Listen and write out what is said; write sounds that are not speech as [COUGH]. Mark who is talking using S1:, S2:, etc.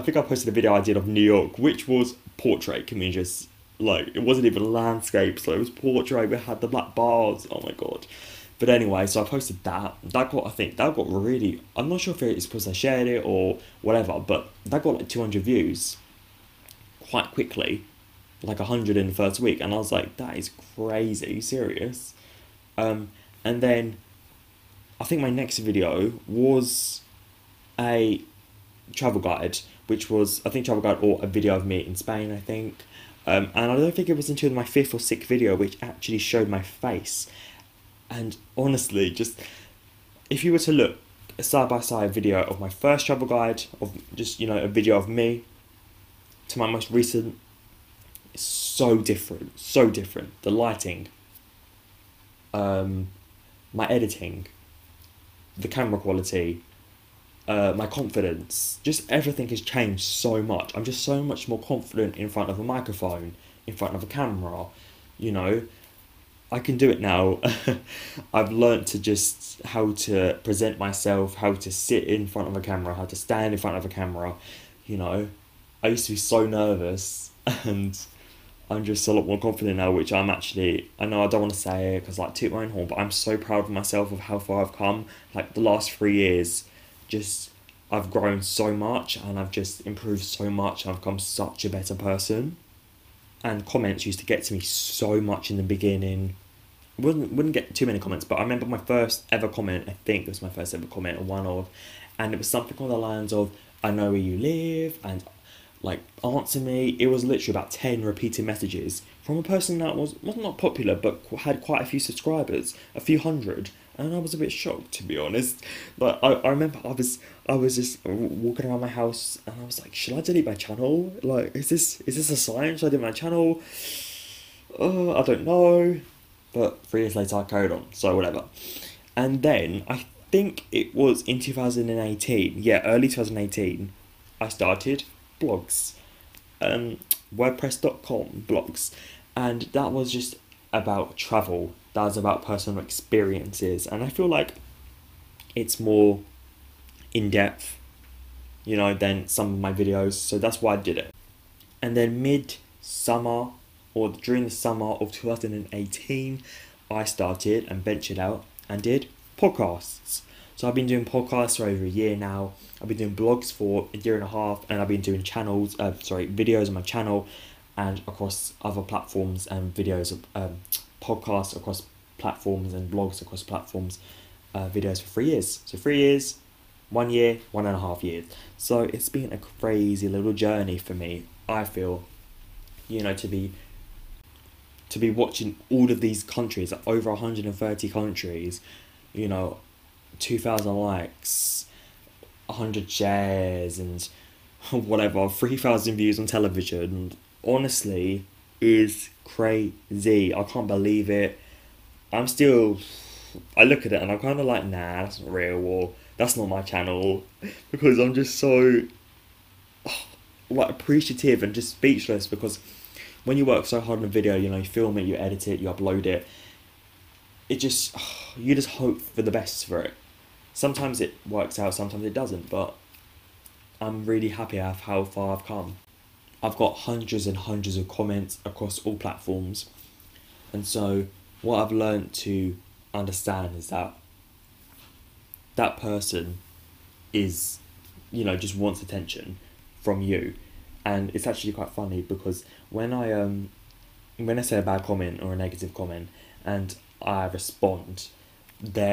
S1: I think I posted a video I did of New York, which was portrait. Can we just like it wasn't even landscape, so it was portrait. We had the black bars. Oh my god. But anyway, so I posted that. That got I think that got really. I'm not sure if it's because I shared it or whatever, but that got like two hundred views. Quite quickly, like hundred in the first week, and I was like, that is crazy. Serious? Um, and then I think my next video was a travel guide, which was I think travel guide or a video of me in Spain, I think. Um, and I don't think it was until my fifth or sixth video which actually showed my face. And honestly, just if you were to look a side by side video of my first travel guide, of just you know a video of me, to my most recent, it's so different, so different. The lighting, um, my editing, the camera quality, uh, my confidence, just everything has changed so much. I'm just so much more confident in front of a microphone, in front of a camera, you know. I can do it now. [LAUGHS] I've learnt to just how to present myself, how to sit in front of a camera, how to stand in front of a camera, you know. I used to be so nervous [LAUGHS] and I'm just a lot more confident now, which I'm actually, I know I don't want to say it because like toot my own horn, but I'm so proud of myself of how far I've come. Like the last three years, just I've grown so much and I've just improved so much. I've become such a better person. And comments used to get to me so much in the beginning. Wouldn't wouldn't get too many comments, but I remember my first ever comment. I think it was my first ever comment, or one of, and it was something on the lines of "I know where you live" and like answer me. It was literally about ten repeated messages from a person that was was not popular but had quite a few subscribers, a few hundred, and I was a bit shocked to be honest. But I, I remember I was I was just walking around my house and I was like, should I delete my channel? Like, is this is this a sign? Should I delete my channel? Uh, I don't know. But three years later, I carried on. So whatever. And then I think it was in two thousand and eighteen. Yeah, early two thousand eighteen. I started blogs, um, WordPress.com blogs, and that was just about travel. That was about personal experiences, and I feel like it's more in depth, you know, than some of my videos. So that's why I did it. And then mid summer or during the summer of 2018, I started and ventured out and did podcasts. So I've been doing podcasts for over a year now. I've been doing blogs for a year and a half, and I've been doing channels, uh, sorry, videos on my channel, and across other platforms and videos um, podcasts across platforms and blogs across platforms, uh, videos for three years. So three years, one year, one and a half years. So it's been a crazy little journey for me. I feel, you know, to be to be watching all of these countries, over 130 countries, you know, 2,000 likes, 100 shares, and [LAUGHS] whatever, 3,000 views on television, honestly, is crazy. I can't believe it. I'm still. I look at it and I'm kind of like, nah, that's not real, or that's not my channel, [LAUGHS] because I'm just so. [SIGHS] like appreciative and just speechless because when you work so hard on a video, you know, you film it, you edit it, you upload it, it just [SIGHS] you just hope for the best for it. Sometimes it works out, sometimes it doesn't, but I'm really happy of how far I've come. I've got hundreds and hundreds of comments across all platforms. And so what I've learned to understand is that that person is you know just wants attention from you and it's actually quite funny because when I um when I say a bad comment or a negative comment and I respond, there